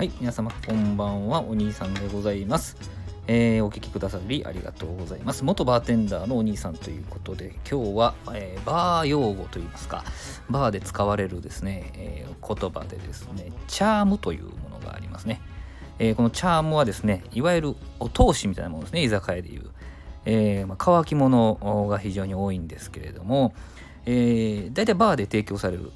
はい、皆様こんばんは、お兄さんでございます。えーお聞きくださりありがとうございます。元バーテンダーのお兄さんということで、今日は、えーバー用語といいますか、バーで使われるですね、えー言葉でですね、チャームというものがありますね。えこのチャームはですね、いわゆるお通しみたいなものですね、居酒屋でいう。えまあ、乾き物が非常に多いんですけれども、えー、大体バーで提供される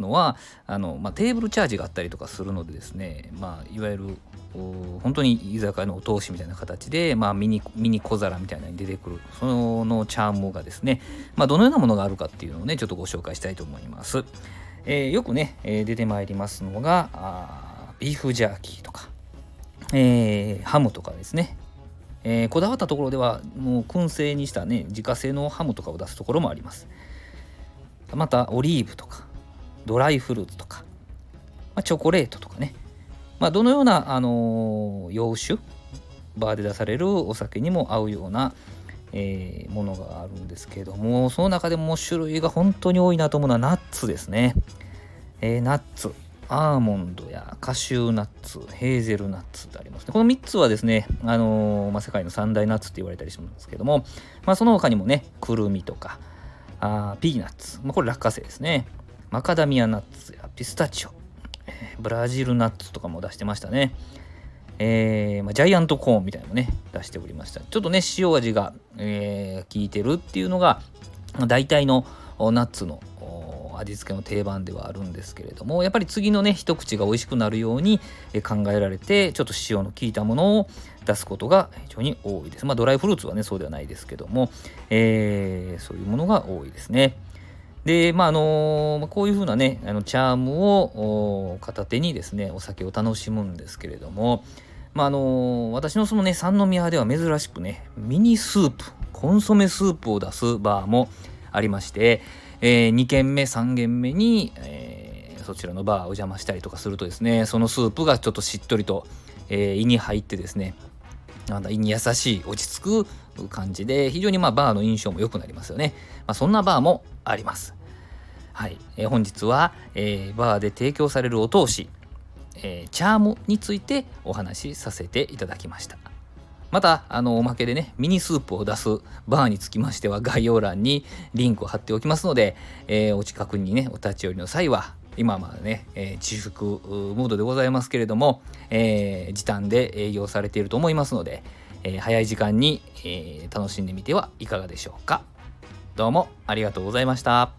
のはあの、まあ、テーブルチャージがあったりとかするのでですね、まあ、いわゆるお本当に居酒屋のお通しみたいな形で、まあ、ミニミニ小皿みたいなのに出てくるそののチャームがですね、まあ、どのようなものがあるかっていうのをねちょっとご紹介したいと思います。えーよくね、えー出てまいりますのがあービーフジャーキーとか、えーハムとかですね、えーこだわったところではもう燻製にしたね自家製のハムとかを出すところもありますまたオリーブとかドライフルーツとか、まあ、チョコレートとかね、まあ、どのような、あのー洋酒バーで出されるお酒にも合うような、えーものがあるんですけれどもその中でも種類が本当に多いなと思うのはナッツですね、えーナッツアーモンドやカシューナッツヘーゼルナッツってありますね。この3つはですね、あのーまあ、世界の三大ナッツって言われたりしますけども、まあ、その他にもねくるみとかあピーナッツ、まあ、これ落花生ですね。マカダミアナッツやピスタチオ、ブラジルナッツとかも出してましたね。えーまあ、ジャイアントコーンみたいなのもね出しておりました。ちょっとね塩味が、えー効いてるっていうのが大体のナッツの味付けの定番ではあるんですけれどもやっぱり次のね一口が美味しくなるように考えられてちょっと塩の効いたものを出すことが非常に多いです。まあドライフルーツはねそうではないですけども、えーそういうものが多いですね。でまああのこういうふうなねあのチャームを片手にですねお酒を楽しむんですけれどもまああの私のそのね三宮では珍しくねミニスープコンソメスープを出すバーもありまして、え2軒目3軒目に、えーそちらのバーお邪魔したりとかするとですねそのスープがちょっとしっとりと、えー胃に入ってですねなんだ胃に優しい落ち着く感じで非常にまあバーの印象も良くなりますよね、まあ、そんなバーもあります。はい、えー本日は、えーバーで提供されるお通し、えーチャームについてお話しさせていただきました。またあのおまけでねミニスープを出すバーにつきましては概要欄にリンクを貼っておきますので、えーお近くにねお立ち寄りの際は今はまだね、えー自粛ムードでございますけれども、え時短で営業されていると思いますので、えー早い時間に、えー楽しんでみてはいかがでしょうかどうもありがとうございました。